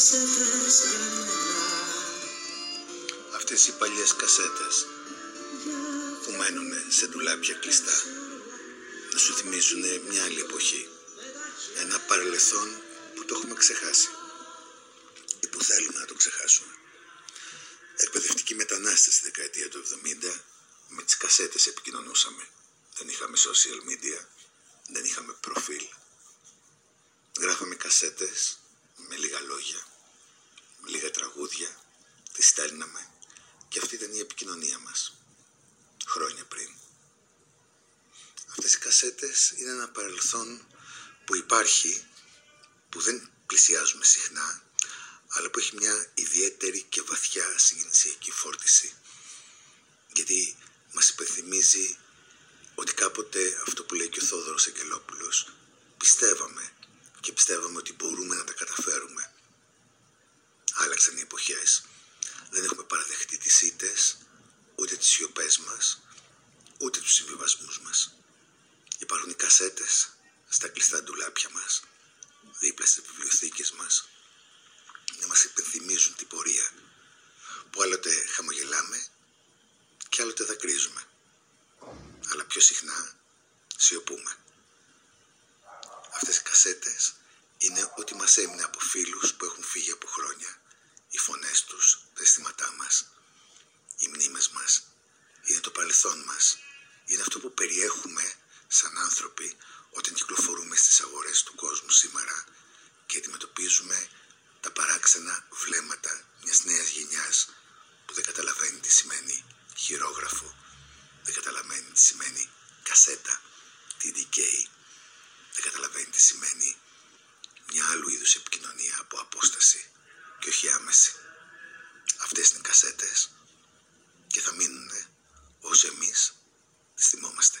σε κασέτες για μένα Αυτές οι παλιές κασέτες που μένουν σε ντουλάπια κλειστά να σου θυμίζουν μια άλλη εποχή. Ένα παρελθόν που το έχουμε ξεχάσει ή που θέλουμε να το ξεχάσουμε. Εκπαιδευτικοί μετανάστες στη δεκαετία του 70 με τις κασέτες επικοινωνούσαμε. Δεν είχαμε social media, δεν είχαμε προφίλ. Γράφαμε κασέτες με λίγα λόγια, με λίγα τραγούδια, τις στέλναμε και αυτή ήταν η επικοινωνία μας. Χρόνια πριν. Αυτές οι κασέτες είναι ένα παρελθόν που υπάρχει, που δεν πλησιάζουμε συχνά, αλλά που έχει μια ιδιαίτερη και βαθιά συγκινησιακή φόρτιση. Γιατί μας υπενθυμίζει ότι κάποτε αυτό που λέει και ο Θόδωρος Αγγελόπουλος πιστεύαμε και πιστεύαμε ότι μπορούμε να τα καταφέρουμε. Άλλαξαν οι εποχές. Δεν έχουμε παραδεχτεί τις ήττες, ούτε τις σιωπές μας, ούτε τους συμβιβασμούς μας. Υπάρχουν οι κασέτες στα κλειστά ντουλάπια μας, δίπλα στις βιβλιοθήκες μας, να μας υπενθυμίζουν την πορεία, που άλλοτε χαμογελάμε και άλλοτε δακρύζουμε. Αλλά πιο συχνά σιωπούμε. Αυτές οι κασέτες είναι ό,τι μας έμεινε από φίλους που παρελθόν μας. Είναι αυτό που περιέχουμε σαν άνθρωποι όταν κυκλοφορούμε στις αγορές του κόσμου σήμερα και αντιμετωπίζουμε τα παράξενα βλέμματα μιας νέας γενιάς που δεν καταλαβαίνει τι σημαίνει χειρόγραφο, δεν καταλαβαίνει τι σημαίνει κασέτα, TDK, δεν καταλαβαίνει τι σημαίνει μια άλλου είδους επικοινωνία από απόσταση και όχι άμεση. Αυτές είναι οι κασέτες όσο εμείς θυμόμαστε.